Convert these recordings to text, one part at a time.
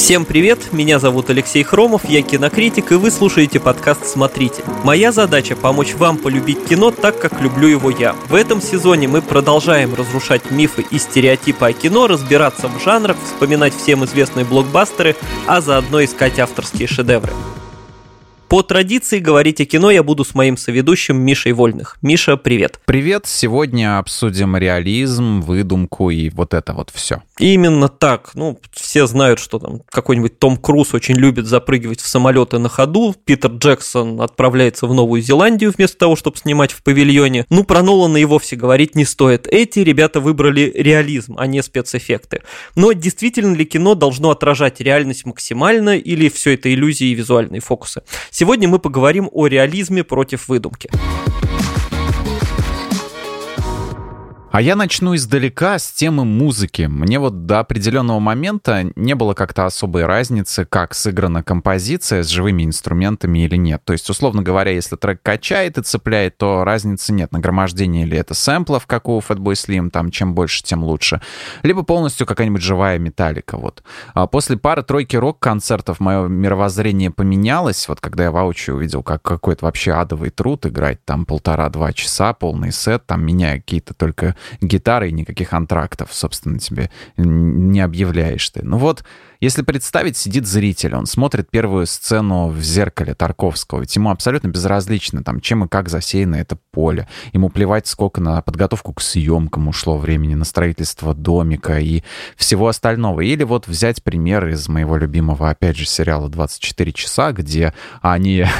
Всем привет, меня зовут Алексей Хромов, я кинокритик, и вы слушаете подкаст «Смотрите». Моя задача – помочь вам полюбить кино так, как люблю его я. В этом сезоне мы продолжаем разрушать мифы и стереотипы о кино, разбираться в жанрах, вспоминать всем известные блокбастеры, а заодно искать авторские шедевры. По традиции говорить о кино я буду с моим соведущим Мишей Вольных. Миша, привет. Привет. Сегодня обсудим реализм, выдумку и вот это вот все. Именно так. Ну, все знают, что там какой-нибудь Том Круз очень любит запрыгивать в самолеты на ходу. Питер Джексон отправляется в Новую Зеландию вместо того, чтобы снимать в павильоне. Ну, про Нолана и вовсе говорить не стоит. Эти ребята выбрали реализм, а не спецэффекты. Но действительно ли кино должно отражать реальность максимально или все это иллюзии и визуальные фокусы? Сегодня мы поговорим о реализме против выдумки. А я начну издалека с темы музыки. Мне вот до определенного момента не было как-то особой разницы, как сыграна композиция с живыми инструментами или нет. То есть, условно говоря, если трек качает и цепляет, то разницы нет. Нагромождение или это сэмплов, как у Fatboy Slim, там чем больше, тем лучше. Либо полностью какая-нибудь живая металлика. Вот. А после пары-тройки рок-концертов мое мировоззрение поменялось. Вот когда я воочию увидел, как какой-то вообще адовый труд играть, там полтора-два часа, полный сет, там меняя какие-то только гитары и никаких антрактов, собственно, тебе не объявляешь ты. Ну вот, если представить, сидит зритель, он смотрит первую сцену в зеркале Тарковского, ведь ему абсолютно безразлично, там, чем и как засеяно это поле. Ему плевать, сколько на подготовку к съемкам ушло времени, на строительство домика и всего остального. Или вот взять пример из моего любимого, опять же, сериала «24 часа», где они...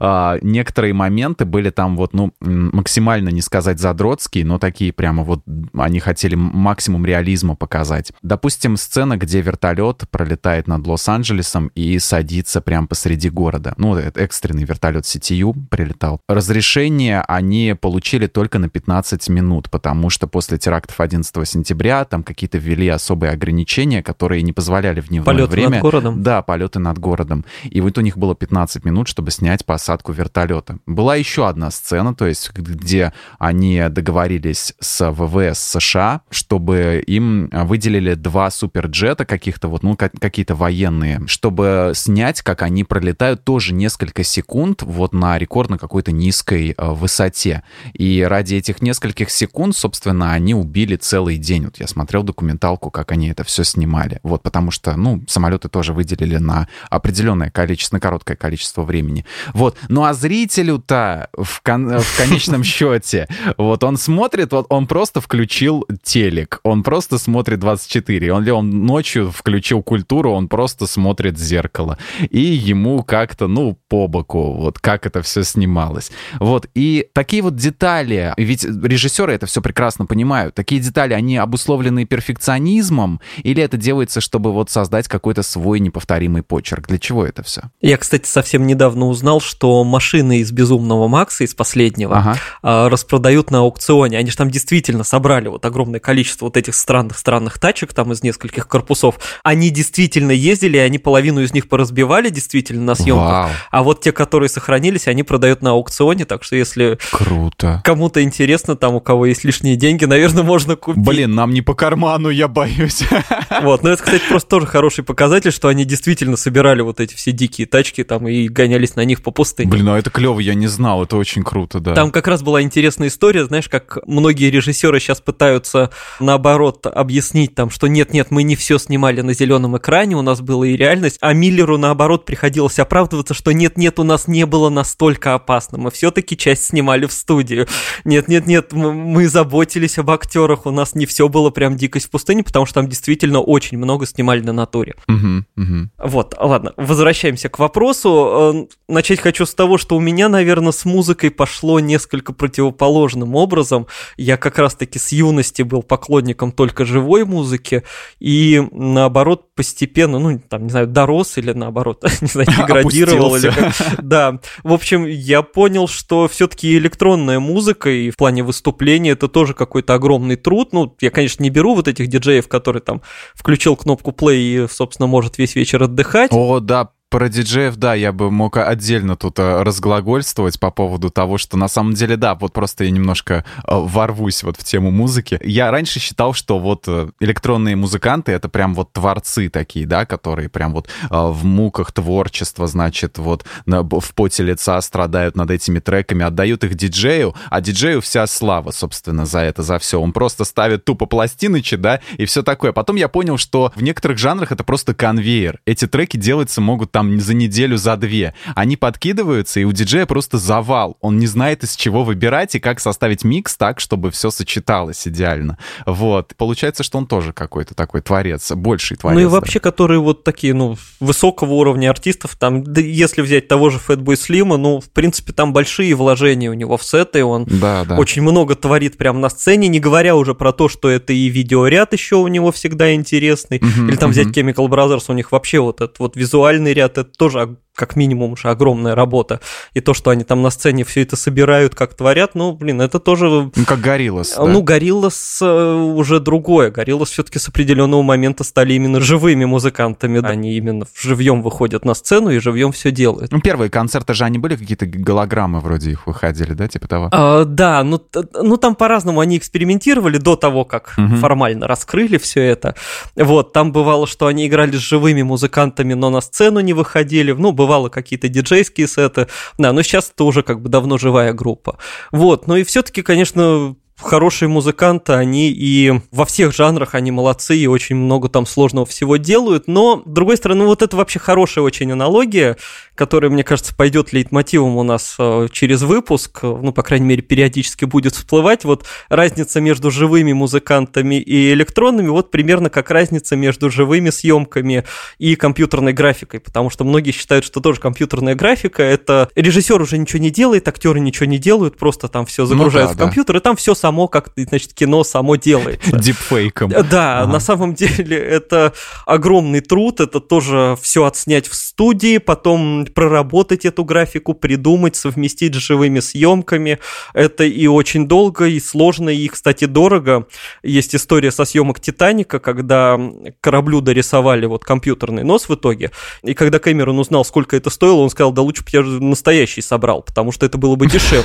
А, некоторые моменты были там вот, ну, максимально, не сказать задротские, но такие прямо вот они хотели максимум реализма показать. Допустим, сцена, где вертолет пролетает над Лос-Анджелесом и садится прямо посреди города. Ну, это экстренный вертолет CTU прилетал. Разрешение они получили только на 15 минут, потому что после терактов 11 сентября там какие-то ввели особые ограничения, которые не позволяли в дневное полеты время... над городом? Да, полеты над городом. И вот у них было 15 минут, чтобы снять посадку вертолета. Была еще одна сцена, то есть где они договорились с ВВС США, чтобы им выделили два суперджета каких-то вот, ну, какие-то военные, чтобы снять, как они пролетают тоже несколько секунд вот на рекордно какой-то низкой э, высоте. И ради этих нескольких секунд, собственно, они убили целый день. Вот я смотрел документалку, как они это все снимали. Вот, потому что, ну, самолеты тоже выделили на определенное количество, на короткое количество времени. Вот. Ну, а зрителю-то в, кон- в конечном счете, вот он смотрит, вот он просто включил телек, он просто смотрит 24, он ли он ночью включил культуру, он просто смотрит в зеркало. И ему как-то, ну, по боку, вот как это все снималось. Вот, и такие вот детали, ведь режиссеры это все прекрасно понимают, такие детали, они обусловлены перфекционизмом, или это делается, чтобы вот создать какой-то свой неповторимый почерк? Для чего это все? Я, кстати, совсем недавно узнал, что машины из «Безумного Макса», из последнего, ага. А, распродают на аукционе. Они же там действительно собрали вот огромное количество вот этих странных-странных тачек, там из нескольких корпусов. Они действительно ездили, и они половину из них поразбивали действительно на съемках. Вау. А вот те, которые сохранились, они продают на аукционе, так что если Круто. кому-то интересно, там у кого есть лишние деньги, наверное, можно купить. Блин, нам не по карману, я боюсь. Вот, но это, кстати, просто тоже хороший показатель, что они действительно собирали вот эти все дикие тачки там и гонялись на них по пустыне. Блин, ну это клево, я не знал, это очень круто, да. Там как раз была интересная история, знаешь, как многие режиссеры сейчас пытаются наоборот объяснить там, что нет-нет, мы не все снимали на зеленом экране, у нас была и реальность, а Миллеру наоборот приходилось оправдываться, что нет-нет, у нас не было настолько опасно, мы все-таки часть снимали в студию. Нет-нет-нет, мы заботились об актерах, у нас не все было прям дикость в пустыне, потому что там действительно очень много снимали на натуре. Угу, угу. Вот, ладно, возвращаемся к вопросу. Э, начать хочу с того, что у меня, наверное, с музыкой пошло несколько противоположным образом. Я как раз-таки с юности был поклонником только живой музыки, и наоборот постепенно, ну, там, не знаю, дорос или наоборот, не знаю, деградировал. или как. Да, в общем, я понял, что все-таки электронная музыка и в плане выступления это тоже какой-то огромный труд. Ну, я, конечно, не беру вот этих диджеев, которые там включил кнопку play и, собственно, может весь вечер отдыхать. О, да, про диджеев, да, я бы мог отдельно тут э, разглагольствовать по поводу того, что на самом деле, да, вот просто я немножко э, ворвусь вот в тему музыки. Я раньше считал, что вот э, электронные музыканты — это прям вот творцы такие, да, которые прям вот в муках творчества, значит, вот в поте лица страдают над этими треками, отдают их диджею, а диджею вся слава, собственно, за это, за все. Он просто ставит тупо пластиночи, да, и все такое. Потом я понял, что в некоторых жанрах это просто конвейер. Эти треки делаться могут там за неделю, за две. Они подкидываются, и у диджея просто завал. Он не знает, из чего выбирать и как составить микс так, чтобы все сочеталось идеально. Вот. Получается, что он тоже какой-то такой творец, больший творец. Ну и вообще, да. которые вот такие, ну, высокого уровня артистов, там, да, если взять того же Fatboy Slim, ну, в принципе, там большие вложения у него в сеты, он да, да. очень много творит прямо на сцене, не говоря уже про то, что это и видеоряд еще у него всегда интересный, uh-huh, или там uh-huh. взять Chemical Brothers, у них вообще вот этот вот визуальный ряд, это тоже как минимум уже огромная работа. И то, что они там на сцене все это собирают, как творят, ну, блин, это тоже... Ну, как Гориллас, да? Ну, Гориллас э, уже другое. Гориллас все-таки с определенного момента стали именно живыми музыкантами. Они именно живьем выходят на сцену и живьем все делают. Ну, первые концерты же они были какие-то голограммы вроде их выходили, да, типа того? А, да, ну, ну там по-разному они экспериментировали до того, как угу. формально раскрыли все это. Вот, там бывало, что они играли с живыми музыкантами, но на сцену не выходили. Ну, бывало какие-то диджейские сеты, да, но сейчас это уже как бы давно живая группа. Вот, ну и все-таки, конечно, хорошие музыканты, они и во всех жанрах они молодцы, и очень много там сложного всего делают, но, с другой стороны, вот это вообще хорошая очень аналогия, которая, мне кажется, пойдет лейтмотивом у нас э, через выпуск, ну, по крайней мере, периодически будет всплывать, вот разница между живыми музыкантами и электронными, вот примерно как разница между живыми съемками и компьютерной графикой, потому что многие считают, что тоже компьютерная графика, это режиссер уже ничего не делает, актеры ничего не делают, просто там все загружают ну, да, в компьютер, да. и там все само, как, значит, кино само делает. Дипфейком. Да, ага. на самом деле это огромный труд, это тоже все отснять в студии, потом проработать эту графику, придумать, совместить с живыми съемками. Это и очень долго, и сложно, и, кстати, дорого. Есть история со съемок «Титаника», когда кораблю дорисовали вот компьютерный нос в итоге, и когда Кэмерон узнал, сколько это стоило, он сказал, да лучше бы я настоящий собрал, потому что это было бы дешевле.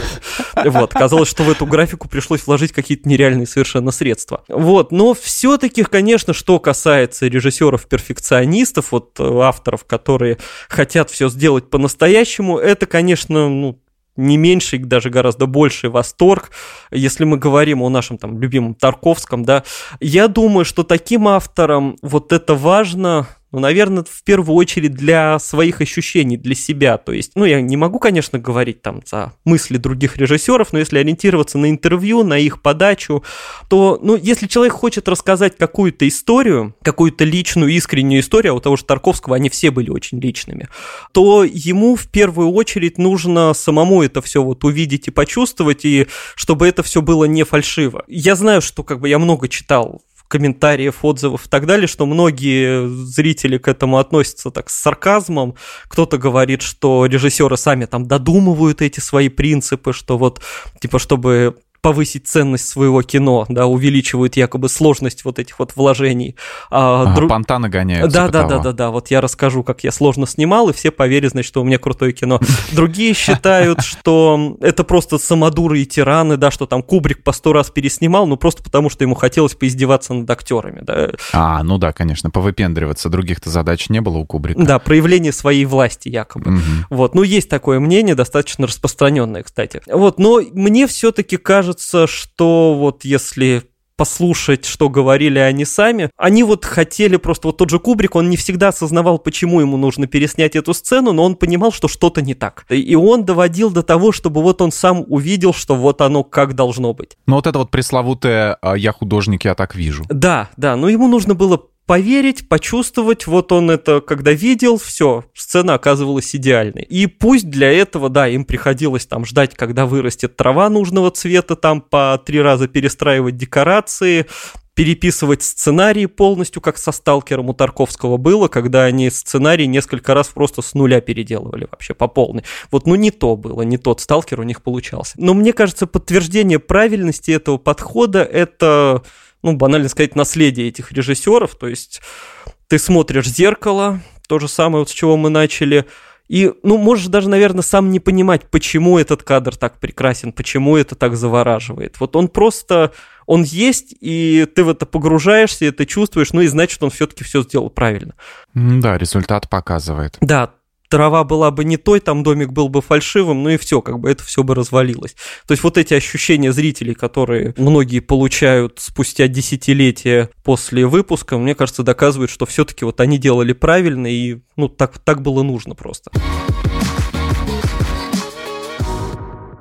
Вот, казалось, что в эту графику пришлось вложить какие-то нереальные совершенно средства. Вот, но все-таки, конечно, что касается режиссеров-перфекционистов, вот э, авторов, которые хотят все сделать по-настоящему, это, конечно, ну, не меньший, даже гораздо больший восторг, если мы говорим о нашем там любимом Тарковском, да. Я думаю, что таким авторам вот это важно, ну, наверное, в первую очередь для своих ощущений, для себя. То есть, ну, я не могу, конечно, говорить там за мысли других режиссеров, но если ориентироваться на интервью, на их подачу, то, ну, если человек хочет рассказать какую-то историю, какую-то личную, искреннюю историю, а у того же Тарковского они все были очень личными, то ему в первую очередь нужно самому это все вот увидеть и почувствовать, и чтобы это все было не фальшиво. Я знаю, что как бы я много читал комментариев, отзывов и так далее, что многие зрители к этому относятся так с сарказмом. Кто-то говорит, что режиссеры сами там додумывают эти свои принципы, что вот, типа, чтобы повысить ценность своего кино, да, увеличивают якобы сложность вот этих вот вложений. А, ага, друг... понта нагоняют. Да, да, да, да, да. Вот я расскажу, как я сложно снимал, и все поверят, значит, что у меня крутое кино. Другие считают, что это просто самодуры и тираны, да, что там Кубрик по сто раз переснимал, ну просто потому, что ему хотелось поиздеваться над актерами, да. А, ну да, конечно, повыпендриваться. Других-то задач не было у Кубрика. Да, проявление своей власти якобы. Угу. Вот, ну есть такое мнение, достаточно распространенное, кстати. Вот, но мне все-таки кажется, кажется, что вот если послушать, что говорили они сами. Они вот хотели просто, вот тот же Кубрик, он не всегда осознавал, почему ему нужно переснять эту сцену, но он понимал, что что-то не так. И он доводил до того, чтобы вот он сам увидел, что вот оно как должно быть. Ну вот это вот пресловутое «я художник, я так вижу». Да, да, но ему нужно было поверить, почувствовать, вот он это когда видел, все, сцена оказывалась идеальной. И пусть для этого, да, им приходилось там ждать, когда вырастет трава нужного цвета, там по три раза перестраивать декорации, переписывать сценарии полностью, как со «Сталкером» у Тарковского было, когда они сценарий несколько раз просто с нуля переделывали вообще по полной. Вот, ну, не то было, не тот «Сталкер» у них получался. Но мне кажется, подтверждение правильности этого подхода — это ну, банально сказать, наследие этих режиссеров. То есть ты смотришь «Зеркало», то же самое, вот с чего мы начали. И, ну, можешь даже, наверное, сам не понимать, почему этот кадр так прекрасен, почему это так завораживает. Вот он просто, он есть, и ты в это погружаешься, это чувствуешь, ну и значит, он все-таки все сделал правильно. Да, результат показывает. Да, трава была бы не той, там домик был бы фальшивым, ну и все, как бы это все бы развалилось. То есть вот эти ощущения зрителей, которые многие получают спустя десятилетия после выпуска, мне кажется, доказывают, что все-таки вот они делали правильно и ну так, так было нужно просто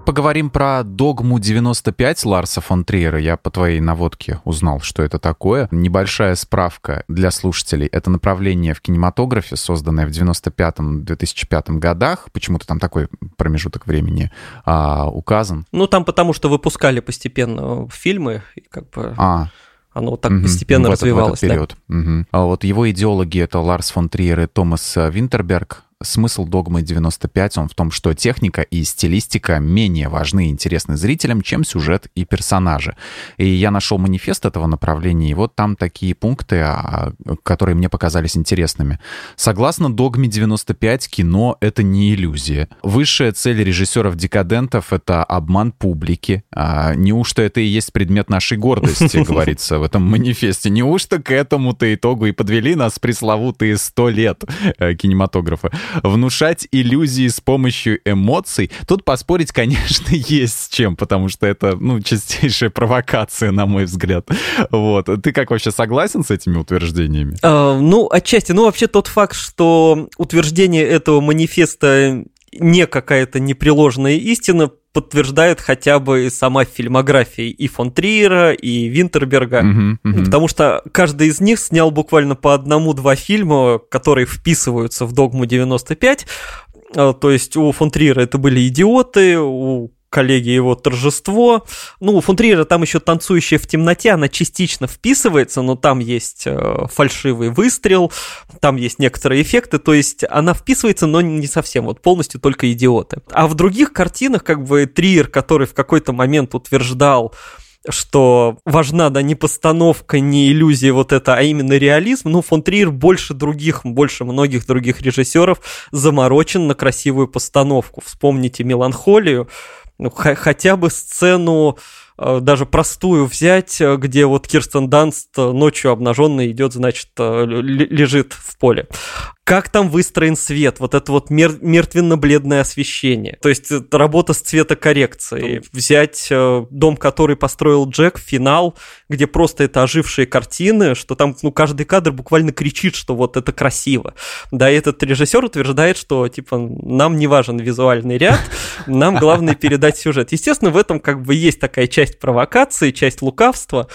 поговорим про «Догму 95» Ларса фон Триера. Я по твоей наводке узнал, что это такое. Небольшая справка для слушателей. Это направление в кинематографе, созданное в 95-2005 годах. Почему-то там такой промежуток времени а, указан. Ну, там потому что выпускали постепенно фильмы, и как бы... А, оно так угу, постепенно в развивалось. В этот период. Да. Угу. А вот его идеологи это Ларс фон Триер и Томас Винтерберг смысл догмы 95, он в том, что техника и стилистика менее важны и интересны зрителям, чем сюжет и персонажи. И я нашел манифест этого направления, и вот там такие пункты, а, которые мне показались интересными. Согласно догме 95, кино — это не иллюзия. Высшая цель режиссеров-декадентов — это обман публики. А неужто это и есть предмет нашей гордости, говорится в этом манифесте? Неужто к этому-то итогу и подвели нас пресловутые сто лет э, кинематографа? Внушать иллюзии с помощью эмоций. Тут поспорить, конечно, есть с чем, потому что это, ну, чистейшая провокация, на мой взгляд. Вот. Ты как вообще согласен с этими утверждениями? Uh, ну, отчасти. Ну, вообще тот факт, что утверждение этого манифеста не какая-то непреложная истина, подтверждает хотя бы сама фильмография и фон Триера, и Винтерберга, uh-huh, uh-huh. потому что каждый из них снял буквально по одному-два фильма, которые вписываются в «Догму 95», а, то есть у фон Триера это были «Идиоты», у коллеги его торжество. Ну, у Фунтриера там еще танцующая в темноте, она частично вписывается, но там есть э, фальшивый выстрел, там есть некоторые эффекты, то есть она вписывается, но не совсем, вот полностью только идиоты. А в других картинах, как бы Триер, который в какой-то момент утверждал, что важна, да, не постановка, не иллюзия вот это, а именно реализм. Ну, фон Триер больше других, больше многих других режиссеров заморочен на красивую постановку. Вспомните «Меланхолию», ну, хотя бы сцену Э, даже простую взять, э, где вот Кирстен Данст э, ночью обнаженный идет, значит, лежит в поле. Как там выстроен свет, вот это вот мер- мертвенно-бледное освещение. То есть это работа с цветокоррекцией. Взять дом, который построил Джек, финал, где просто это ожившие картины, что там ну, каждый кадр буквально кричит, что вот это красиво. Да, и этот режиссер утверждает, что типа нам не важен визуальный ряд, нам главное передать сюжет. Естественно, в этом как бы есть такая часть провокации, часть лукавства,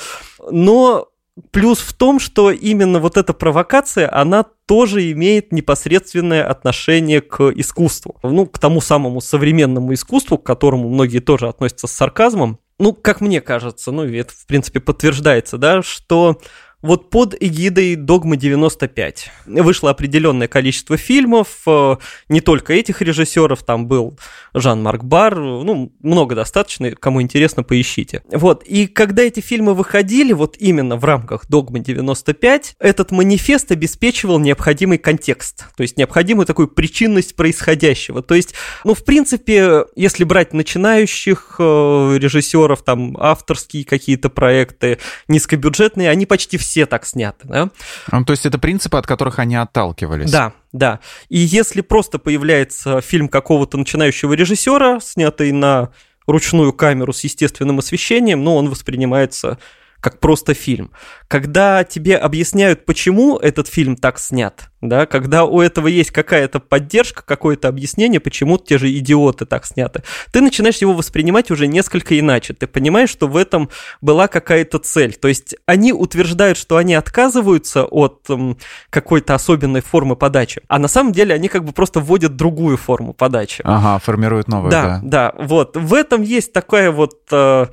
но плюс в том, что именно вот эта провокация, она тоже имеет непосредственное отношение к искусству. Ну, к тому самому современному искусству, к которому многие тоже относятся с сарказмом. Ну, как мне кажется, ну, это, в принципе, подтверждается, да, что вот под эгидой «Догмы 95» вышло определенное количество фильмов, э, не только этих режиссеров, там был Жан-Марк Бар, ну, много достаточно, кому интересно, поищите. Вот, и когда эти фильмы выходили, вот именно в рамках «Догмы 95», этот манифест обеспечивал необходимый контекст, то есть необходимую такую причинность происходящего. То есть, ну, в принципе, если брать начинающих э, режиссеров, там, авторские какие-то проекты, низкобюджетные, они почти все все так сняты, да? Ну, то есть это принципы, от которых они отталкивались. Да, да. И если просто появляется фильм какого-то начинающего режиссера, снятый на ручную камеру с естественным освещением, ну, он воспринимается как просто фильм. Когда тебе объясняют, почему этот фильм так снят, да, когда у этого есть какая-то поддержка, какое-то объяснение, почему те же идиоты так сняты, ты начинаешь его воспринимать уже несколько иначе. Ты понимаешь, что в этом была какая-то цель. То есть они утверждают, что они отказываются от м, какой-то особенной формы подачи, а на самом деле они как бы просто вводят другую форму подачи. Ага, формируют новую, да. Да, да, вот. В этом есть такая вот... Э,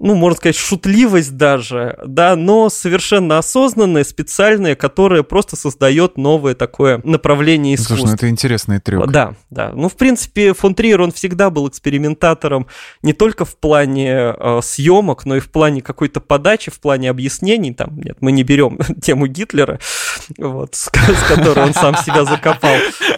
ну, можно сказать, шутливость даже, да, но совершенно осознанная, специальная, которая просто создает новое такое направление искусства. Слушай, ну это интересный трюк. Да, да. Ну, в принципе, фон Триер, он всегда был экспериментатором не только в плане э, съемок, но и в плане какой-то подачи, в плане объяснений. Там, нет, мы не берем тему Гитлера, вот, с, с которой он сам себя закопал.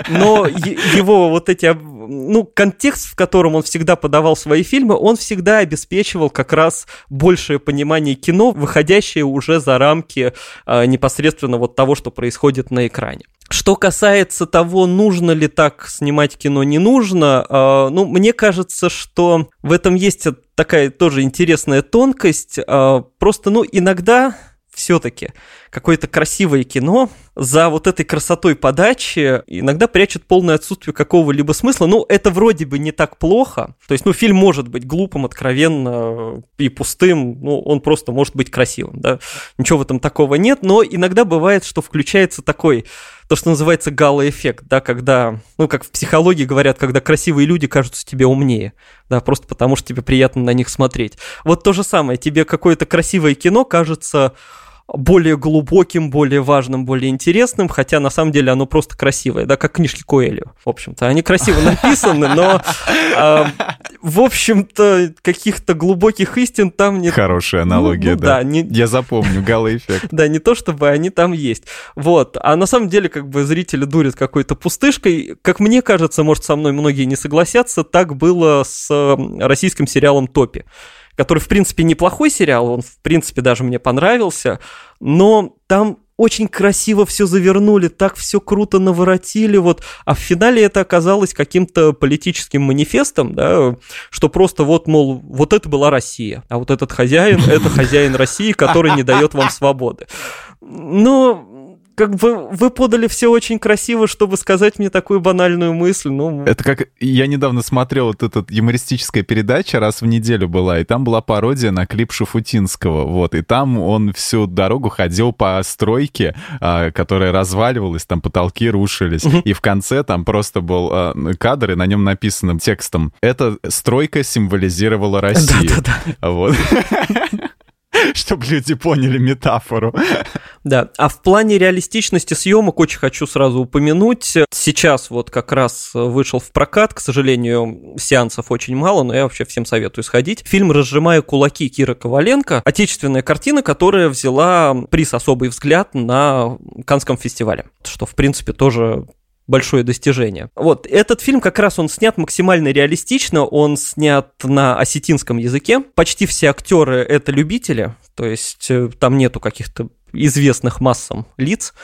Но его вот эти, ну, контекст, в котором он всегда подавал свои фильмы, он всегда обеспечивал как раз большее понимание кино, выходящее уже за рамки э, непосредственно вот того, что происходит на экране. Что касается того, нужно ли так снимать кино, не нужно, э, ну, мне кажется, что в этом есть такая тоже интересная тонкость. Э, просто, ну, иногда все-таки какое-то красивое кино за вот этой красотой подачи иногда прячет полное отсутствие какого-либо смысла. Ну, это вроде бы не так плохо. То есть, ну, фильм может быть глупым, откровенно и пустым, ну, он просто может быть красивым, да. Ничего в этом такого нет, но иногда бывает, что включается такой то, что называется гала-эффект, да, когда, ну, как в психологии говорят, когда красивые люди кажутся тебе умнее, да, просто потому что тебе приятно на них смотреть. Вот то же самое, тебе какое-то красивое кино кажется более глубоким, более важным, более интересным, хотя на самом деле оно просто красивое, да, как книжки Коэлю, в общем-то. Они красиво написаны, но, э, в общем-то, каких-то глубоких истин там нет. Хорошая аналогия, ну, ну, да. да не... Я запомню, гала-эффект. Да, не то чтобы они там есть. Вот. А на самом деле, как бы, зрители дурят какой-то пустышкой. Как мне кажется, может, со мной многие не согласятся, так было с российским сериалом «Топи» который, в принципе, неплохой сериал, он, в принципе, даже мне понравился, но там очень красиво все завернули, так все круто наворотили, вот, а в финале это оказалось каким-то политическим манифестом, да, что просто вот, мол, вот это была Россия, а вот этот хозяин, это хозяин России, который не дает вам свободы. Но как бы вы подали все очень красиво, чтобы сказать мне такую банальную мысль. Ну... Это как... Я недавно смотрел вот эта юмористическая передача, раз в неделю была, и там была пародия на клип Шафутинского, вот, и там он всю дорогу ходил по стройке, а, которая разваливалась, там потолки рушились, и в конце там просто был а, кадр, и на нем написано текстом «Эта стройка символизировала Россию». Да-да-да. Вот. чтобы люди поняли метафору. Да, а в плане реалистичности съемок очень хочу сразу упомянуть. Сейчас вот как раз вышел в прокат, к сожалению, сеансов очень мало, но я вообще всем советую сходить. Фильм «Разжимая кулаки» Кира Коваленко. Отечественная картина, которая взяла приз «Особый взгляд» на Канском фестивале, что, в принципе, тоже большое достижение. Вот, этот фильм как раз он снят максимально реалистично, он снят на осетинском языке. Почти все актеры это любители, то есть э, там нету каких-то известных массам лиц.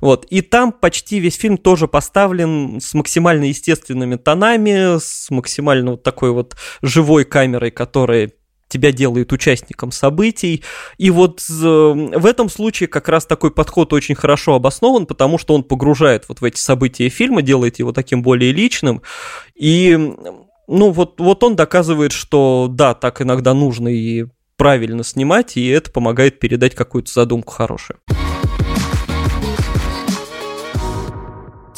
Вот. И там почти весь фильм тоже поставлен с максимально естественными тонами, с максимально вот такой вот живой камерой, которая тебя делает участником событий. И вот в этом случае как раз такой подход очень хорошо обоснован, потому что он погружает вот в эти события фильма, делает его таким более личным. И ну вот, вот он доказывает, что да, так иногда нужно и правильно снимать, и это помогает передать какую-то задумку хорошую.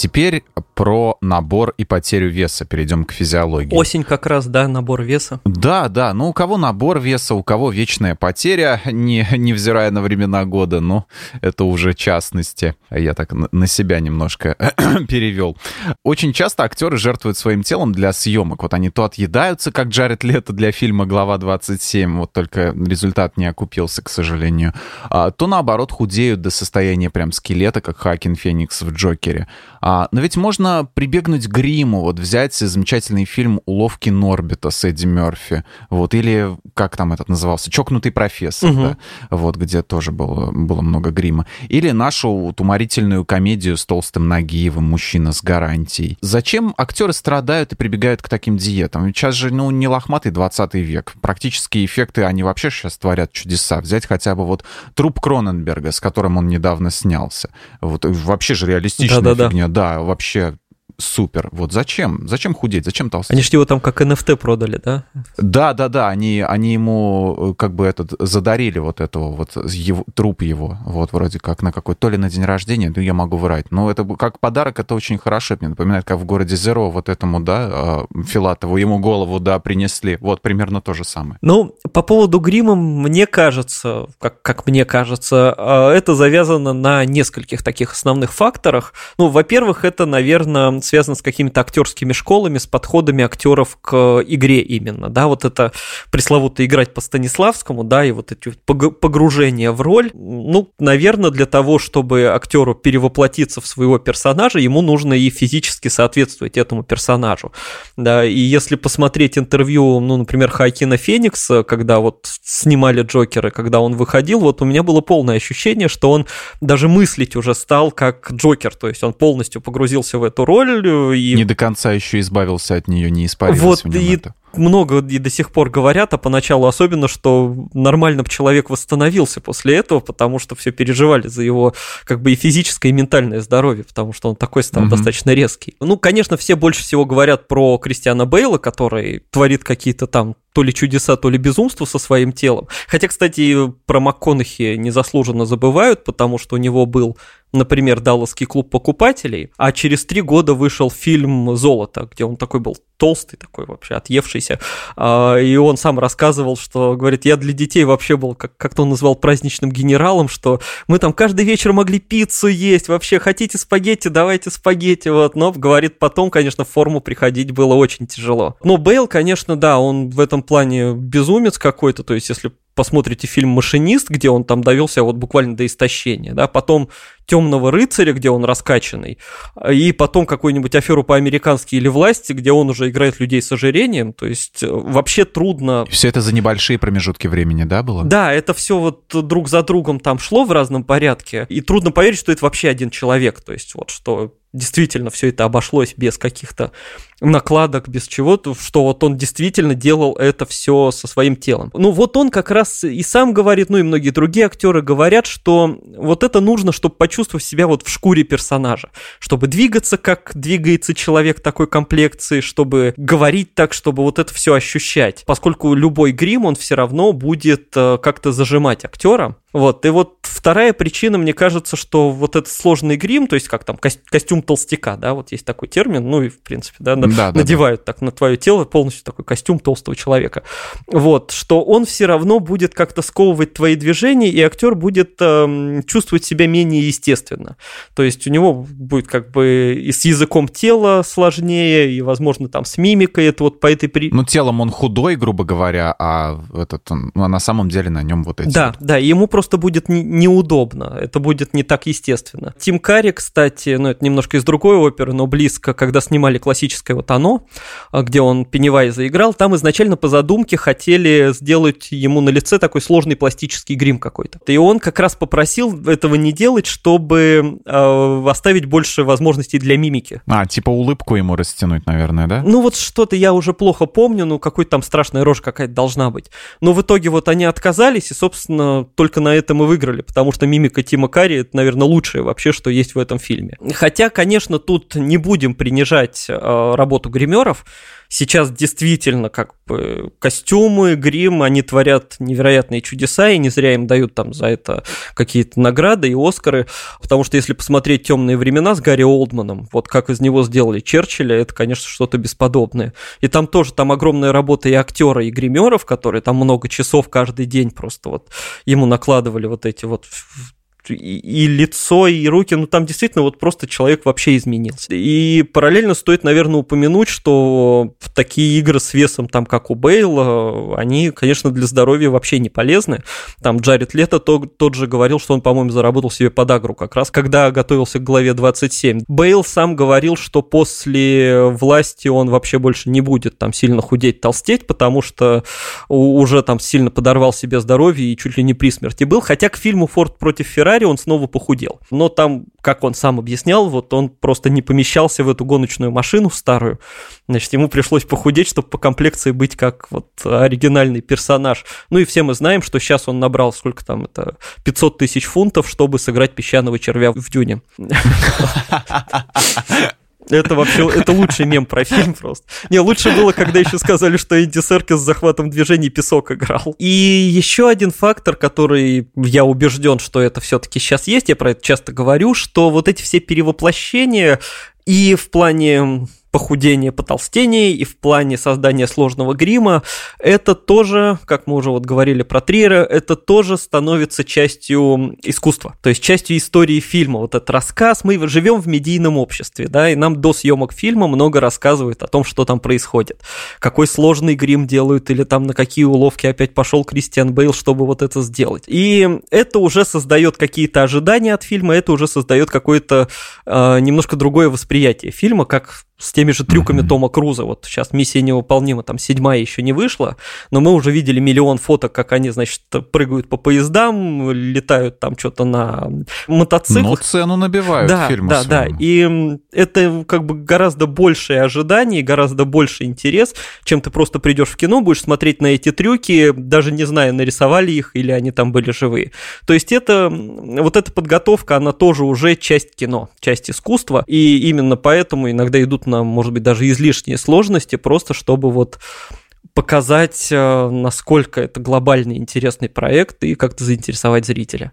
Теперь про набор и потерю веса. Перейдем к физиологии. Осень как раз, да, набор веса. Да, да. Ну, у кого набор веса, у кого вечная потеря, не, невзирая на времена года. Но это уже частности. Я так на себя немножко перевел. Очень часто актеры жертвуют своим телом для съемок. Вот они то отъедаются, как Джаред Лето для фильма «Глава 27», вот только результат не окупился, к сожалению. А, то, наоборот, худеют до состояния прям скелета, как Хакин Феникс в «Джокере». А, но ведь можно прибегнуть к гриму, вот взять замечательный фильм «Уловки Норбита» с Эдди Мерфи, вот, или как там этот назывался, «Чокнутый профессор», угу. да, вот, где тоже было, было много грима. Или нашу вот, уморительную комедию с Толстым Нагиевым «Мужчина с гарантией». Зачем актеры страдают и прибегают к таким диетам? Ведь сейчас же, ну, не лохматый 20 век. Практические эффекты, они вообще сейчас творят чудеса. Взять хотя бы вот труп Кроненберга, с которым он недавно снялся. Вот вообще же реалистичная да, да, фигня. Да вообще супер. Вот зачем? Зачем худеть? Зачем толстеть? Они же его там как NFT продали, да? Да, да, да. Они, они ему э, как бы этот задарили вот этого вот его, труп его. Вот вроде как на какой то ли на день рождения, ну я могу врать. Но это как подарок, это очень хорошо. Мне напоминает, как в городе Зеро вот этому, да, а, Филатову, ему голову, да, принесли. Вот примерно то же самое. Ну, по поводу грима, мне кажется, как, как мне кажется, а, это завязано на нескольких таких основных факторах. Ну, во-первых, это, наверное, связано с какими-то актерскими школами, с подходами актеров к игре именно, да, вот это пресловуто играть по Станиславскому, да, и вот эти погружения в роль, ну, наверное, для того, чтобы актеру перевоплотиться в своего персонажа, ему нужно и физически соответствовать этому персонажу, да, и если посмотреть интервью, ну, например, Хакина Феникса, когда вот снимали Джокера, когда он выходил, вот у меня было полное ощущение, что он даже мыслить уже стал как Джокер, то есть он полностью погрузился в эту роль, боль. И... Не до конца еще избавился от нее, не испарился вот, в нем и это много и до сих пор говорят, а поначалу особенно, что нормально бы человек восстановился после этого, потому что все переживали за его как бы и физическое, и ментальное здоровье, потому что он такой стал mm-hmm. достаточно резкий. Ну, конечно, все больше всего говорят про Кристиана Бейла, который творит какие-то там то ли чудеса, то ли безумство со своим телом. Хотя, кстати, про МакКонахи незаслуженно забывают, потому что у него был например, Далласский клуб покупателей, а через три года вышел фильм «Золото», где он такой был толстый, такой вообще отъевшийся, а, и он сам рассказывал, что, говорит, я для детей вообще был, как, как-то он назвал праздничным генералом, что мы там каждый вечер могли пиццу есть, вообще хотите спагетти, давайте спагетти, вот, но, говорит, потом, конечно, в форму приходить было очень тяжело. Но Бейл, конечно, да, он в этом плане безумец какой-то, то есть если посмотрите фильм «Машинист», где он там довелся вот буквально до истощения, да, потом «Темного рыцаря», где он раскачанный, и потом какую-нибудь аферу по-американски или власти, где он уже играет людей с ожирением, то есть э, вообще трудно... Все это за небольшие промежутки времени, да, было? Да, это все вот друг за другом там шло в разном порядке, и трудно поверить, что это вообще один человек, то есть вот что действительно все это обошлось без каких-то накладок, без чего-то, что вот он действительно делал это все со своим телом. Ну вот он как раз и сам говорит, ну и многие другие актеры говорят, что вот это нужно, чтобы почувствовать себя вот в шкуре персонажа, чтобы двигаться, как двигается человек такой комплекции, чтобы говорить так, чтобы вот это все ощущать. Поскольку любой грим, он все равно будет э, как-то зажимать актера, вот, и вот вторая причина, мне кажется, что вот этот сложный грим, то есть как там костюм толстяка, да, вот есть такой термин, ну и в принципе, да, да, надевают да. так на твое тело полностью такой костюм толстого человека. Вот, что он все равно будет как-то сковывать твои движения, и актер будет э, чувствовать себя менее естественно. То есть у него будет как бы и с языком тела сложнее, и, возможно, там с мимикой, это вот по этой при... Ну, телом он худой, грубо говоря, а этот, ну, а на самом деле на нем вот эти... Да, вот... да, ему просто будет не, неудобно, это будет не так естественно. Тим Карри, кстати, ну, это немножко из другой оперы, но близко, когда снимали классическое вот оно, а, где он Пеннивайза играл, там изначально по задумке хотели сделать ему на лице такой сложный пластический грим какой-то. И он как раз попросил этого не делать, чтобы э, оставить больше возможностей для мимики. А, типа улыбку ему растянуть, наверное, да? Ну вот что-то я уже плохо помню, ну какой-то там страшная рожа какая-то должна быть. Но в итоге вот они отказались, и, собственно, только на этом и выиграли, потому что мимика Тима Карри, это, наверное, лучшее вообще, что есть в этом фильме. Хотя, конечно, тут не будем принижать э, работу гримеров. Сейчас действительно как бы костюмы, грим, они творят невероятные чудеса, и не зря им дают там за это какие-то награды и Оскары, потому что если посмотреть «Темные времена» с Гарри Олдманом, вот как из него сделали Черчилля, это, конечно, что-то бесподобное. И там тоже там огромная работа и актера, и гримеров, которые там много часов каждый день просто вот ему накладывали вот эти вот и, лицо, и руки, ну там действительно вот просто человек вообще изменился. И параллельно стоит, наверное, упомянуть, что такие игры с весом, там, как у Бейла, они, конечно, для здоровья вообще не полезны. Там Джаред Лето тот, тот же говорил, что он, по-моему, заработал себе подагру как раз, когда готовился к главе 27. Бейл сам говорил, что после власти он вообще больше не будет там сильно худеть, толстеть, потому что уже там сильно подорвал себе здоровье и чуть ли не при смерти был. Хотя к фильму «Форд против Феррари» Феррари он снова похудел. Но там, как он сам объяснял, вот он просто не помещался в эту гоночную машину старую. Значит, ему пришлось похудеть, чтобы по комплекции быть как вот оригинальный персонаж. Ну и все мы знаем, что сейчас он набрал сколько там, это 500 тысяч фунтов, чтобы сыграть песчаного червя в Дюне. Это вообще, это лучший мем про фильм просто. Не, лучше было, когда еще сказали, что Энди Серкис с захватом движений песок играл. И еще один фактор, который я убежден, что это все-таки сейчас есть, я про это часто говорю, что вот эти все перевоплощения и в плане похудение, потолстение и в плане создания сложного грима, это тоже, как мы уже вот говорили про Триера, это тоже становится частью искусства, то есть частью истории фильма. Вот этот рассказ, мы живем в медийном обществе, да, и нам до съемок фильма много рассказывают о том, что там происходит, какой сложный грим делают или там на какие уловки опять пошел Кристиан Бейл, чтобы вот это сделать. И это уже создает какие-то ожидания от фильма, это уже создает какое-то э, немножко другое восприятие фильма, как с теми же трюками mm-hmm. Тома Круза. Вот сейчас миссия невыполнима, там седьмая еще не вышла, но мы уже видели миллион фоток, как они, значит, прыгают по поездам, летают там что-то на мотоциклах. Ну, цену набивают да, фильму Да, своему. да, и это как бы гораздо большее ожидание, гораздо больше интерес, чем ты просто придешь в кино, будешь смотреть на эти трюки, даже не зная, нарисовали их или они там были живые. То есть это, вот эта подготовка, она тоже уже часть кино, часть искусства, и именно поэтому иногда идут на, может быть, даже излишние сложности, просто чтобы вот показать, э, насколько это глобальный интересный проект и как-то заинтересовать зрителя.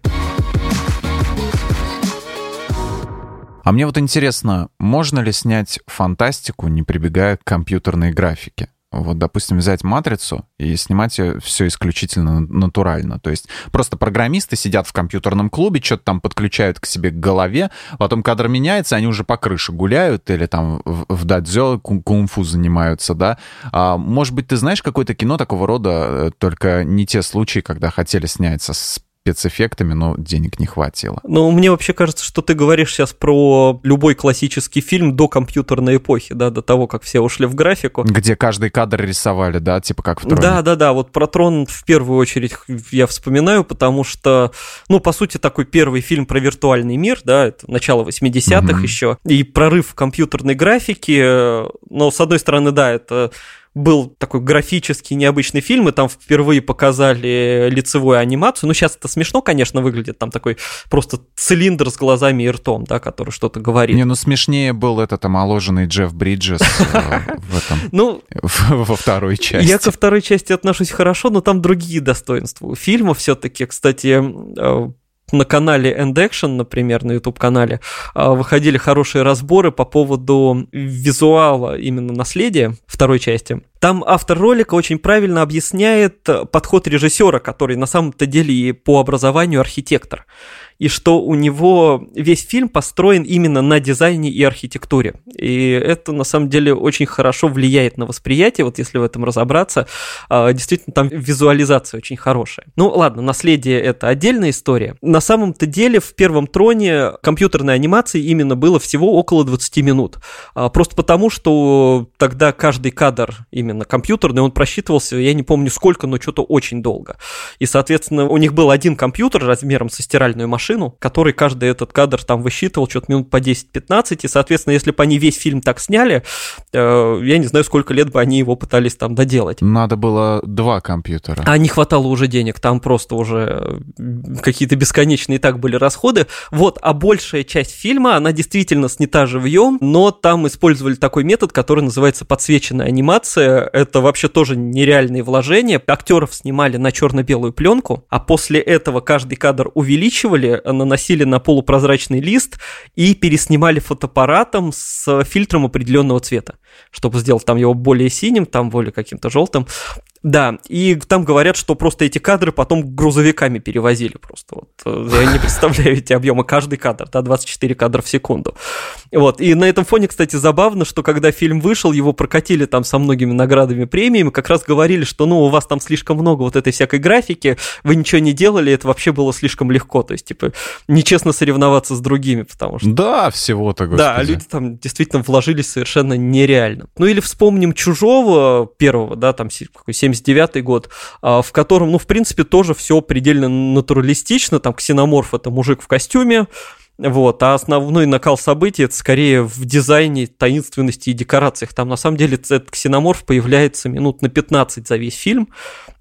А мне вот интересно, можно ли снять фантастику, не прибегая к компьютерной графике? Вот, допустим, взять матрицу и снимать ее все исключительно натурально. То есть просто программисты сидят в компьютерном клубе, что-то там подключают к себе к голове, потом кадр меняется, они уже по крыше гуляют или там в дадзё кунг-фу занимаются, да. А, может быть, ты знаешь какое-то кино такого рода, э, только не те случаи, когда хотели снять с спецэффектами, но денег не хватило. Ну, мне вообще кажется, что ты говоришь сейчас про любой классический фильм до компьютерной эпохи, да, до того, как все ушли в графику. Где каждый кадр рисовали, да, типа как в Троне. Да, да, да, вот про Трон в первую очередь я вспоминаю, потому что, ну, по сути, такой первый фильм про виртуальный мир, да, это начало 80-х угу. еще, и прорыв компьютерной графики, э, но, с одной стороны, да, это был такой графический необычный фильм, и там впервые показали лицевую анимацию. Ну, сейчас это смешно, конечно, выглядит. Там такой просто цилиндр с глазами и ртом, да, который что-то говорит. Не, ну смешнее был этот омоложенный Джефф Бриджес э, в этом, ну, во второй части. Я ко второй части отношусь хорошо, но там другие достоинства. У фильма все-таки, кстати, э, на канале End Action, например, на YouTube-канале, а, выходили хорошие разборы по поводу визуала именно наследия второй части. Там автор ролика очень правильно объясняет подход режиссера, который на самом-то деле и по образованию архитектор и что у него весь фильм построен именно на дизайне и архитектуре. И это на самом деле очень хорошо влияет на восприятие, вот если в этом разобраться. А, действительно, там визуализация очень хорошая. Ну ладно, наследие это отдельная история. На самом-то деле в первом троне компьютерной анимации именно было всего около 20 минут. А, просто потому, что тогда каждый кадр именно компьютерный, он просчитывался, я не помню сколько, но что-то очень долго. И, соответственно, у них был один компьютер размером со стиральную машину, машину, который каждый этот кадр там высчитывал что-то минут по 10-15, и, соответственно, если бы они весь фильм так сняли, э, я не знаю, сколько лет бы они его пытались там доделать. Надо было два компьютера. А не хватало уже денег, там просто уже какие-то бесконечные и так были расходы. Вот, а большая часть фильма, она действительно снята живьем, но там использовали такой метод, который называется подсвеченная анимация. Это вообще тоже нереальные вложения. Актеров снимали на черно-белую пленку, а после этого каждый кадр увеличивали, наносили на полупрозрачный лист и переснимали фотоаппаратом с фильтром определенного цвета, чтобы сделать там его более синим, там более каким-то желтым. Да, и там говорят, что просто эти кадры потом грузовиками перевозили просто. Вот. Э, я не представляю эти объемы, каждый кадр, да, 24 кадра в секунду. Вот, и на этом фоне, кстати, забавно, что когда фильм вышел, его прокатили там со многими наградами, премиями, как раз говорили, что, ну, у вас там слишком много вот этой всякой графики, вы ничего не делали, это вообще было слишком легко, то есть, типа, нечестно соревноваться с другими, потому что... Да, всего-то, господи. Да, люди там действительно вложились совершенно нереально. Ну, или вспомним «Чужого» первого, да, там, какой 79 год, а, в котором, ну, в принципе, тоже все предельно натуралистично, там ксеноморф это мужик в костюме, вот, а основной накал событий это скорее в дизайне, таинственности и декорациях. Там на самом деле этот ксеноморф появляется минут на 15 за весь фильм.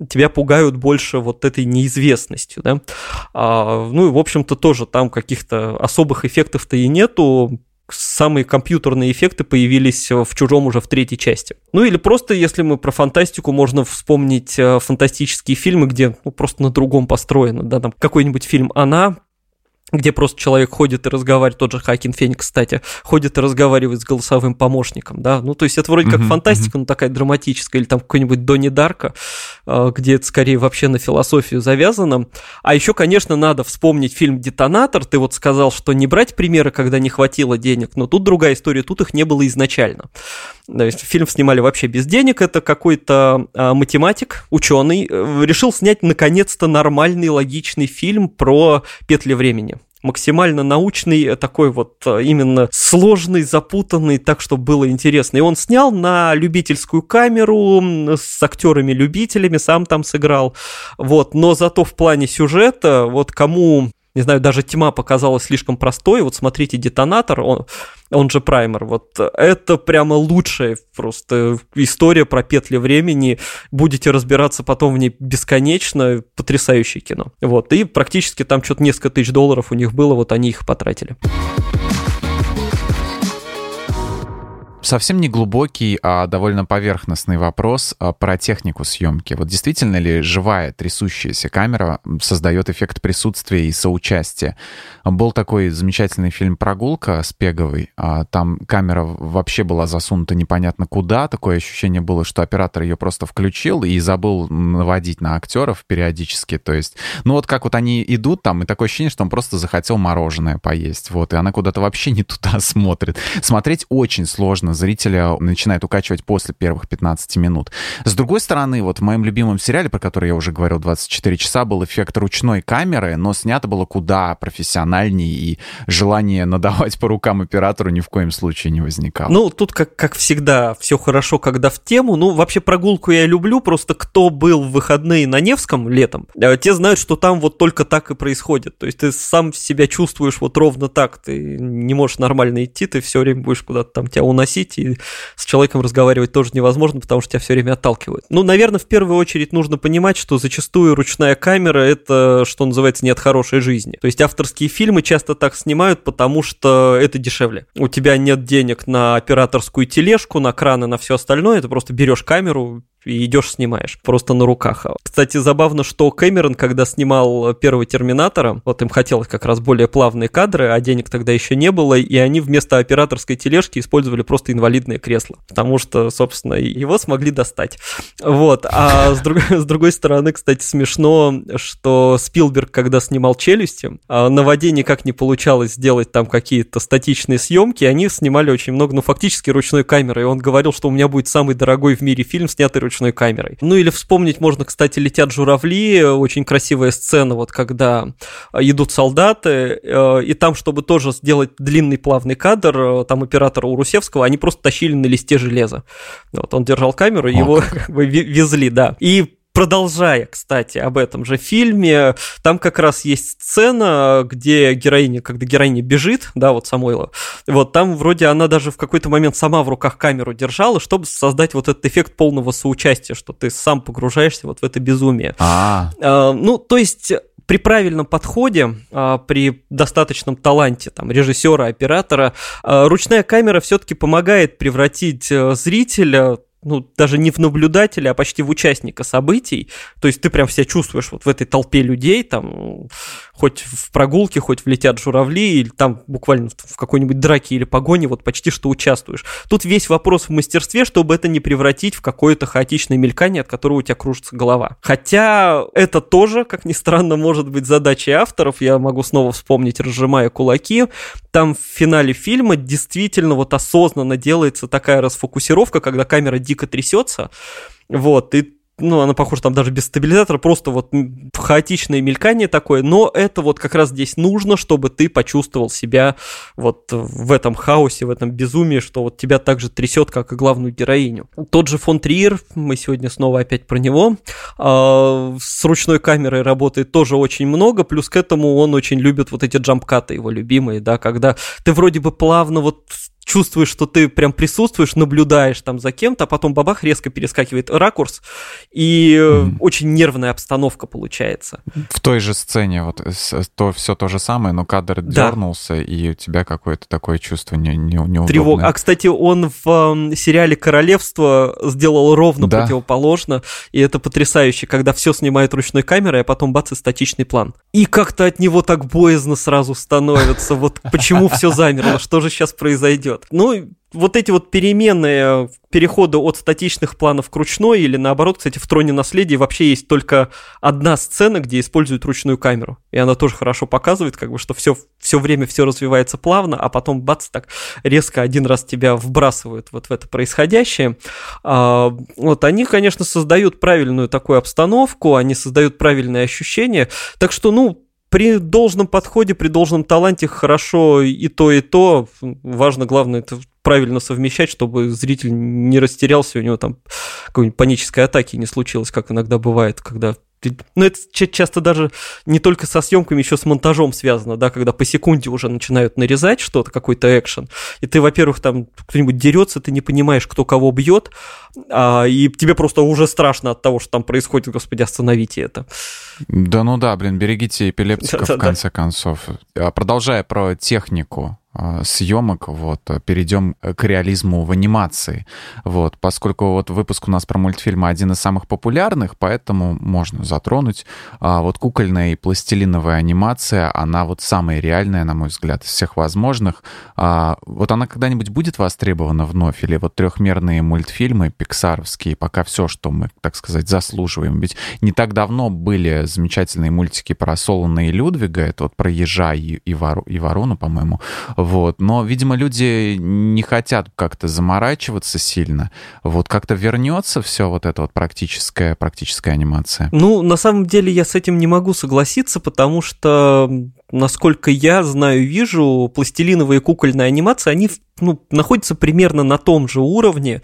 Тебя пугают больше вот этой неизвестностью, да. А, ну и, в общем-то, тоже там каких-то особых эффектов-то и нету самые компьютерные эффекты появились в «Чужом» уже в третьей части. Ну или просто, если мы про фантастику, можно вспомнить э, фантастические фильмы, где ну, просто на другом построено, да, там какой-нибудь фильм «Она», где просто человек ходит и разговаривает, тот же Хакин Феникс, кстати, ходит и разговаривает с голосовым помощником, да, ну, то есть это вроде как uh-huh, фантастика, uh-huh. но такая драматическая, или там какой-нибудь Донни Дарка, а, где это скорее вообще на философию завязано. А еще, конечно, надо вспомнить фильм «Детонатор», ты вот сказал, что не брать примеры, когда не хватило денег, но тут другая история, тут их не было изначально. То есть фильм снимали вообще без денег, это какой-то а, математик, ученый, э, решил снять наконец-то нормальный, логичный фильм про петли времени максимально научный, э, такой вот э, именно сложный, запутанный, так, чтобы было интересно. И он снял на любительскую камеру с актерами-любителями, сам там сыграл. Вот, но зато в плане сюжета, вот кому не знаю, даже тьма показалась слишком простой. Вот смотрите, детонатор, он, он же праймер, вот это прямо лучшая просто история про петли времени. Будете разбираться потом в ней бесконечно. Потрясающее кино. Вот, и практически там что-то несколько тысяч долларов у них было, вот они их потратили. Совсем не глубокий, а довольно поверхностный вопрос а, про технику съемки. Вот действительно ли живая трясущаяся камера создает эффект присутствия и соучастия? Был такой замечательный фильм «Прогулка» с Пеговой. А, там камера вообще была засунута непонятно куда. Такое ощущение было, что оператор ее просто включил и забыл наводить на актеров периодически. То есть, ну вот как вот они идут там, и такое ощущение, что он просто захотел мороженое поесть. Вот, и она куда-то вообще не туда смотрит. Смотреть очень сложно конечно, зрителя начинает укачивать после первых 15 минут. С другой стороны, вот в моем любимом сериале, про который я уже говорил 24 часа, был эффект ручной камеры, но снято было куда профессиональнее, и желание надавать по рукам оператору ни в коем случае не возникало. Ну, тут, как, как всегда, все хорошо, когда в тему. Ну, вообще прогулку я люблю, просто кто был в выходные на Невском летом, э, те знают, что там вот только так и происходит. То есть ты сам себя чувствуешь вот ровно так, ты не можешь нормально идти, ты все время будешь куда-то там тебя уносить, носить, и с человеком разговаривать тоже невозможно, потому что тебя все время отталкивают. Ну, наверное, в первую очередь нужно понимать, что зачастую ручная камера — это, что называется, не от хорошей жизни. То есть авторские фильмы часто так снимают, потому что это дешевле. У тебя нет денег на операторскую тележку, на краны, на все остальное, ты просто берешь камеру, и идешь снимаешь, просто на руках. Кстати, забавно, что Кэмерон, когда снимал первого Терминатора, вот им хотелось как раз более плавные кадры, а денег тогда еще не было, и они вместо операторской тележки использовали просто инвалидное кресло, потому что, собственно, его смогли достать. Вот, а с, друг, с другой стороны, кстати, смешно, что Спилберг, когда снимал «Челюсти», а на воде никак не получалось сделать там какие-то статичные съемки, они снимали очень много, ну, фактически ручной камерой, он говорил, что у меня будет самый дорогой в мире фильм, снятый ручной камерой. Ну или вспомнить можно, кстати, «Летят журавли», очень красивая сцена, вот когда э, идут солдаты, э, и там, чтобы тоже сделать длинный плавный кадр, э, там оператора Урусевского, они просто тащили на листе железа. Вот он держал камеру, его как бы везли, да. И Продолжая, кстати, об этом же фильме, там как раз есть сцена, где героиня, когда героиня бежит, да, вот Самойлова, вот там вроде она даже в какой-то момент сама в руках камеру держала, чтобы создать вот этот эффект полного соучастия, что ты сам погружаешься вот в это безумие. А, а ну, то есть при правильном подходе, а, при достаточном таланте там, режиссера, оператора, а, ручная камера все-таки помогает превратить э, зрителя ну, даже не в наблюдателя, а почти в участника событий. То есть ты прям себя чувствуешь вот в этой толпе людей, там, хоть в прогулке, хоть влетят журавли, или там буквально в какой-нибудь драке или погоне, вот почти что участвуешь. Тут весь вопрос в мастерстве, чтобы это не превратить в какое-то хаотичное мелькание, от которого у тебя кружится голова. Хотя это тоже, как ни странно, может быть задачей авторов. Я могу снова вспомнить, разжимая кулаки. Там в финале фильма действительно вот осознанно делается такая расфокусировка, когда камера дико трясется, вот, и ну, она похожа там даже без стабилизатора, просто вот хаотичное мелькание такое, но это вот как раз здесь нужно, чтобы ты почувствовал себя вот в этом хаосе, в этом безумии, что вот тебя так же трясет, как и главную героиню. Тот же фон Триер, мы сегодня снова опять про него, а, с ручной камерой работает тоже очень много, плюс к этому он очень любит вот эти джампкаты его любимые, да, когда ты вроде бы плавно вот чувствуешь, что ты прям присутствуешь, наблюдаешь там за кем-то, а потом бабах резко перескакивает ракурс, и mm. очень нервная обстановка получается. В той же сцене вот то все то же самое, но кадр да. дернулся, и у тебя какое-то такое чувство не, не, неудобное. Тревога. А, кстати, он в сериале «Королевство» сделал ровно да. противоположно, и это потрясающе, когда все снимают ручной камерой, а потом бац, и статичный план. И как-то от него так боязно сразу становится, вот почему все замерло, что же сейчас произойдет. Ну, вот эти вот переменные переходы от статичных планов к ручной или наоборот, кстати, в «Троне наследия» вообще есть только одна сцена, где используют ручную камеру. И она тоже хорошо показывает, как бы, что все, все время все развивается плавно, а потом бац, так резко один раз тебя вбрасывают вот в это происходящее. А, вот они, конечно, создают правильную такую обстановку, они создают правильные ощущения. Так что, ну, при должном подходе, при должном таланте хорошо и то, и то. Важно, главное, это правильно совмещать, чтобы зритель не растерялся, у него там какой-нибудь панической атаки не случилось, как иногда бывает, когда ну, это часто даже не только со съемками, еще с монтажом связано, да, когда по секунде уже начинают нарезать что-то, какой-то экшен, и ты, во-первых, там кто-нибудь дерется, ты не понимаешь, кто кого бьет, а, и тебе просто уже страшно от того, что там происходит, господи, остановите это. Да ну да, блин, берегите эпилептиков, в конце концов. А, продолжая про технику, съемок, вот, перейдем к реализму в анимации, вот, поскольку вот выпуск у нас про мультфильмы один из самых популярных, поэтому можно затронуть. А вот кукольная и пластилиновая анимация, она вот самая реальная, на мой взгляд, из всех возможных. А вот она когда-нибудь будет востребована вновь, или вот трехмерные мультфильмы пиксаровские, пока все, что мы, так сказать, заслуживаем. Ведь не так давно были замечательные мультики про Солона и Людвига, это вот про ежа и, и, вору, и ворону, по-моему, вот. Но, видимо, люди не хотят как-то заморачиваться сильно. Вот как-то вернется все вот это вот практическая, практическая анимация. Ну, на самом деле я с этим не могу согласиться, потому что насколько я знаю, вижу, пластилиновые кукольные анимации, они ну, находятся примерно на том же уровне,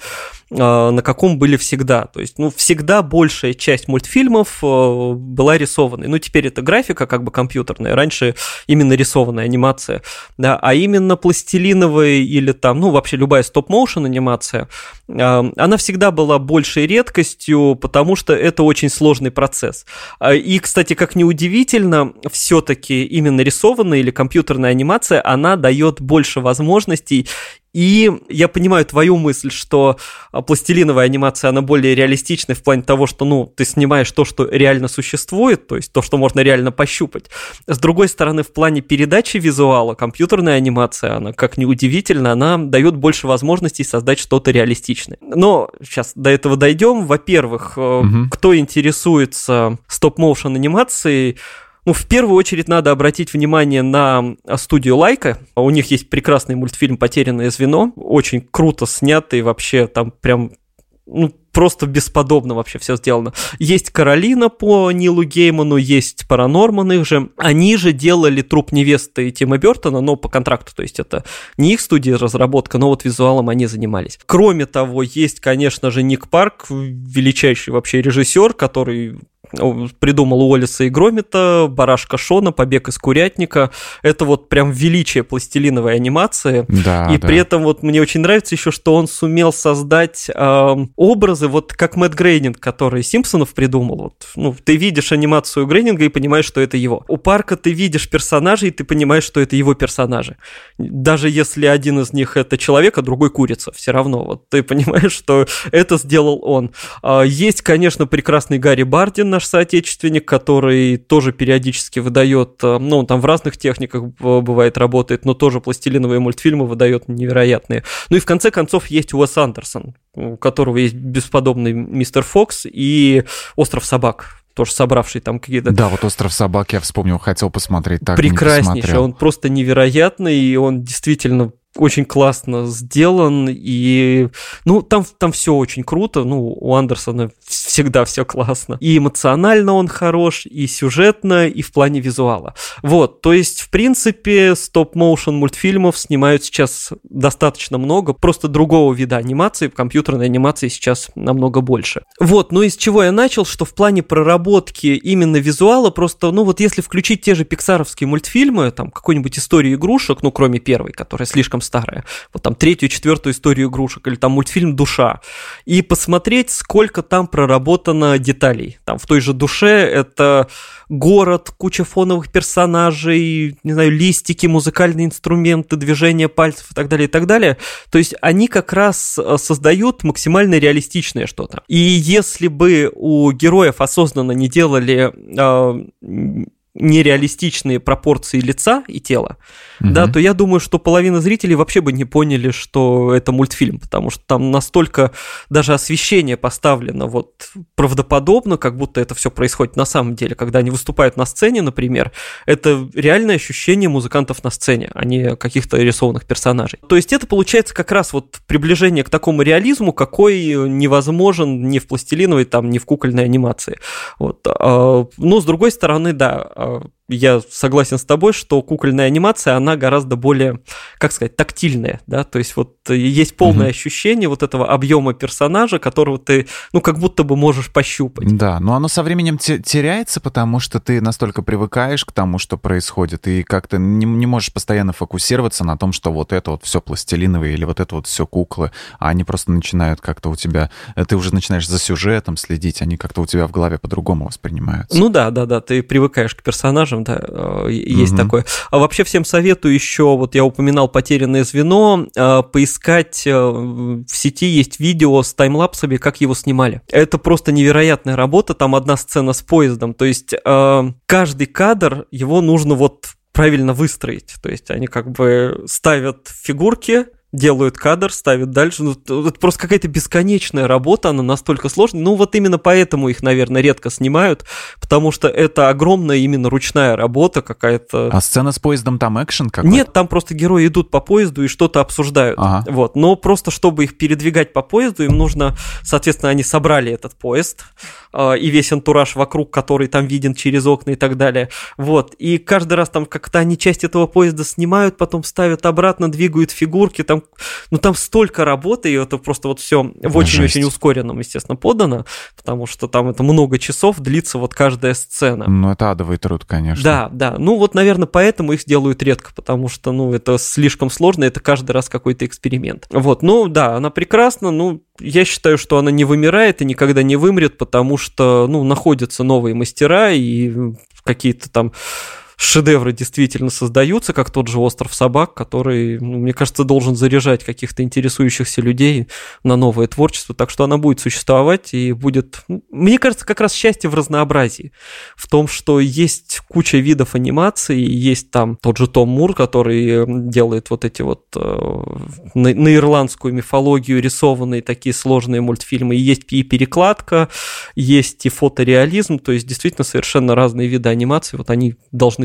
а, на каком были всегда. То есть, ну, всегда большая часть мультфильмов а, была рисованной. Ну, теперь это графика как бы компьютерная, раньше именно рисованная анимация, да, а именно пластилиновая или там, ну, вообще любая стоп-моушен анимация, а, она всегда была большей редкостью, потому что это очень сложный процесс. И, кстати, как ни удивительно, все-таки именно нарисованная или компьютерная анимация, она дает больше возможностей и я понимаю твою мысль, что а, пластилиновая анимация, она более реалистичная в плане того, что, ну, ты снимаешь то, что реально существует, то есть то, что можно реально пощупать. С другой стороны, в плане передачи визуала, компьютерная анимация, она, как ни удивительно, она дает больше возможностей создать что-то реалистичное. Но сейчас до этого дойдем. Во-первых, угу. кто интересуется стоп-моушен анимацией, ну, в первую очередь надо обратить внимание на студию Лайка. У них есть прекрасный мультфильм «Потерянное звено», очень круто снятый, вообще там прям ну, просто бесподобно вообще все сделано. Есть Каролина по Нилу Гейману, есть Паранорман их же. Они же делали труп невесты Тима Бертона, но по контракту, то есть это не их студия разработка, но вот визуалом они занимались. Кроме того, есть, конечно же, Ник Парк, величайший вообще режиссер, который придумал Уоллиса и Громита, Барашка Шона, Побег из Курятника. Это вот прям величие пластилиновой анимации. Да, и да. при этом вот мне очень нравится еще, что он сумел создать э, образы, вот как Мэтт Грейнинг, который Симпсонов придумал. Вот, ну, ты видишь анимацию Грейнинга и понимаешь, что это его. У Парка ты видишь персонажей, и ты понимаешь, что это его персонажи. Даже если один из них это человек, а другой курица, все равно. Вот ты понимаешь, что это сделал он. Э, есть, конечно, прекрасный Гарри Бардин, наш соотечественник, который тоже периодически выдает, э, ну, он там в разных техниках бывает работает, но тоже пластилиновые мультфильмы выдает невероятные. Ну и в конце концов есть Уэс Андерсон, у которого есть бесподобный Мистер Фокс и Остров собак тоже собравший там какие-то... Да, вот «Остров собак» я вспомнил, хотел посмотреть, так Прекраснейший, он просто невероятный, и он действительно очень классно сделан, и, ну, там, там все очень круто, ну, у Андерсона всегда все классно. И эмоционально он хорош, и сюжетно, и в плане визуала. Вот, то есть, в принципе, стоп-моушен мультфильмов снимают сейчас достаточно много, просто другого вида анимации, компьютерной анимации сейчас намного больше. Вот, ну, из чего я начал, что в плане проработки именно визуала, просто, ну, вот если включить те же пиксаровские мультфильмы, там, какой-нибудь историю игрушек, ну, кроме первой, которая слишком старое. Вот там третью, четвертую историю игрушек, или там мультфильм «Душа». И посмотреть, сколько там проработано деталей. Там в той же «Душе» это город, куча фоновых персонажей, не знаю, листики, музыкальные инструменты, движения пальцев и так далее, и так далее. То есть они как раз э, создают максимально реалистичное что-то. И если бы у героев осознанно не делали э, нереалистичные пропорции лица и тела, угу. да, то я думаю, что половина зрителей вообще бы не поняли, что это мультфильм, потому что там настолько даже освещение поставлено вот правдоподобно, как будто это все происходит на самом деле, когда они выступают на сцене, например, это реальное ощущение музыкантов на сцене, а не каких-то рисованных персонажей. То есть это получается как раз вот приближение к такому реализму, какой невозможен ни в пластилиновой, там, ни в кукольной анимации. Вот. А, но с другой стороны, да, uh, я согласен с тобой, что кукольная анимация, она гораздо более, как сказать, тактильная, да, то есть вот есть полное угу. ощущение вот этого объема персонажа, которого ты, ну, как будто бы можешь пощупать. Да, но оно со временем теряется, потому что ты настолько привыкаешь к тому, что происходит, и как-то не, не можешь постоянно фокусироваться на том, что вот это вот все пластилиновые или вот это вот все куклы, а они просто начинают как-то у тебя, ты уже начинаешь за сюжетом следить, они как-то у тебя в голове по-другому воспринимаются. Ну да, да, да, ты привыкаешь к персонажам, скажем, да, э, есть угу. такое. А вообще всем советую еще, вот я упоминал потерянное звено, э, поискать э, в сети есть видео с таймлапсами, как его снимали. Это просто невероятная работа, там одна сцена с поездом, то есть каждый кадр, его нужно вот правильно выстроить. То есть они как бы ставят фигурки, делают кадр, ставят дальше. Ну, это просто какая-то бесконечная работа, она настолько сложная. Ну, вот именно поэтому их, наверное, редко снимают, потому что это огромная именно ручная работа какая-то. А сцена с поездом там экшен какой-то? Нет, там просто герои идут по поезду и что-то обсуждают. Ага. Вот. Но просто чтобы их передвигать по поезду, им нужно, соответственно, они собрали этот поезд и весь антураж вокруг, который там виден через окна и так далее. Вот. И каждый раз там как-то они часть этого поезда снимают, потом ставят обратно, двигают фигурки, там ну там столько работы, и это просто вот все в очень-очень ускоренном, естественно, подано, потому что там это много часов длится вот каждая сцена. Ну, это адовый труд, конечно. Да, да. Ну, вот, наверное, поэтому их делают редко, потому что, ну, это слишком сложно, это каждый раз какой-то эксперимент. Вот, ну, да, она прекрасна, ну, я считаю, что она не вымирает и никогда не вымрет, потому что, ну, находятся новые мастера и какие-то там шедевры действительно создаются, как тот же «Остров собак», который, ну, мне кажется, должен заряжать каких-то интересующихся людей на новое творчество, так что она будет существовать и будет... Мне кажется, как раз счастье в разнообразии, в том, что есть куча видов анимации, есть там тот же Том Мур, который делает вот эти вот э, на, на ирландскую мифологию рисованные такие сложные мультфильмы, и есть и перекладка, есть и фотореализм, то есть действительно совершенно разные виды анимации, вот они должны